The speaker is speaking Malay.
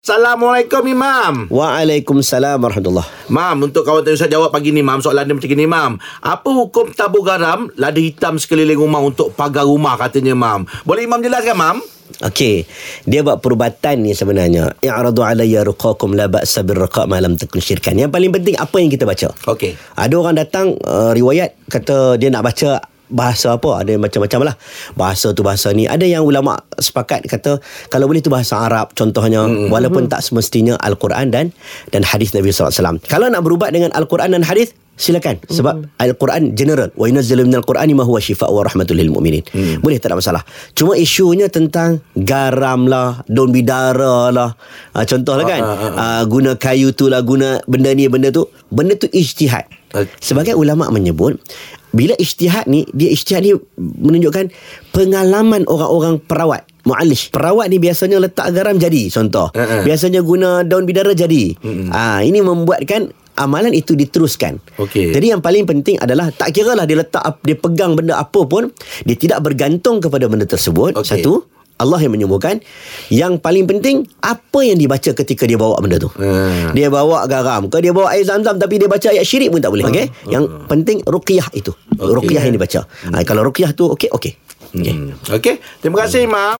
Assalamualaikum Imam. Waalaikumsalam warahmatullahi Mam, untuk kawan tanya saya jawab pagi ni Mam, soalan dia macam ni Mam. Apa hukum tabur garam lada hitam sekeliling rumah untuk pagar rumah katanya Mam? Boleh Imam jelaskan Mam? Okey, dia buat perubatan ni sebenarnya. I'radu alayya ruqakum la ba'sa birraqa ma lam takun syirkan. Yang paling penting apa yang kita baca. Okey. Ada orang datang uh, riwayat kata dia nak baca bahasa apa ada yang macam-macam lah. Bahasa tu bahasa ni. Ada yang ulama sepakat kata kalau boleh tu bahasa Arab contohnya. Mm-hmm. walaupun tak semestinya Al-Quran dan dan hadis Nabi SAW kalau nak berubat dengan Al-Quran dan hadis silakan. Sebab mm. Al-Quran general. Wa yunazzilu minal qur'ani ma huwa shifa' wa rahmatul lil mu'minin. Mm. boleh tak ada masalah? Cuma isunya tentang garam lah daun bidara lah. Ha, contoh lah kan? Ah, ah, ah. uh, guna kayu tu lah guna benda ni benda tu. Benda tu ijtihad. Okey. sebagai ulama menyebut bila ijtihad ni dia ijtihad ni menunjukkan pengalaman orang-orang perawat muallis perawat ni biasanya letak garam jadi contoh Uh-uh. biasanya guna daun bidara jadi ah ini membuatkan amalan itu diteruskan Okey. jadi yang paling penting adalah tak kira lah dia letak dia pegang benda apa pun dia tidak bergantung kepada benda tersebut Okey. satu Allah yang menyembuhkan Yang paling penting Apa yang dibaca ketika dia bawa benda tu Hmm. Dia bawa garam Ke dia bawa air zam-zam Tapi dia baca ayat syirik pun tak boleh okay? Yang penting ruqyah itu Okey. Ruqyah yang dibaca ha, Kalau ruqyah tu Okey okey okay. Hmm. Okey. Terima kasih Imam.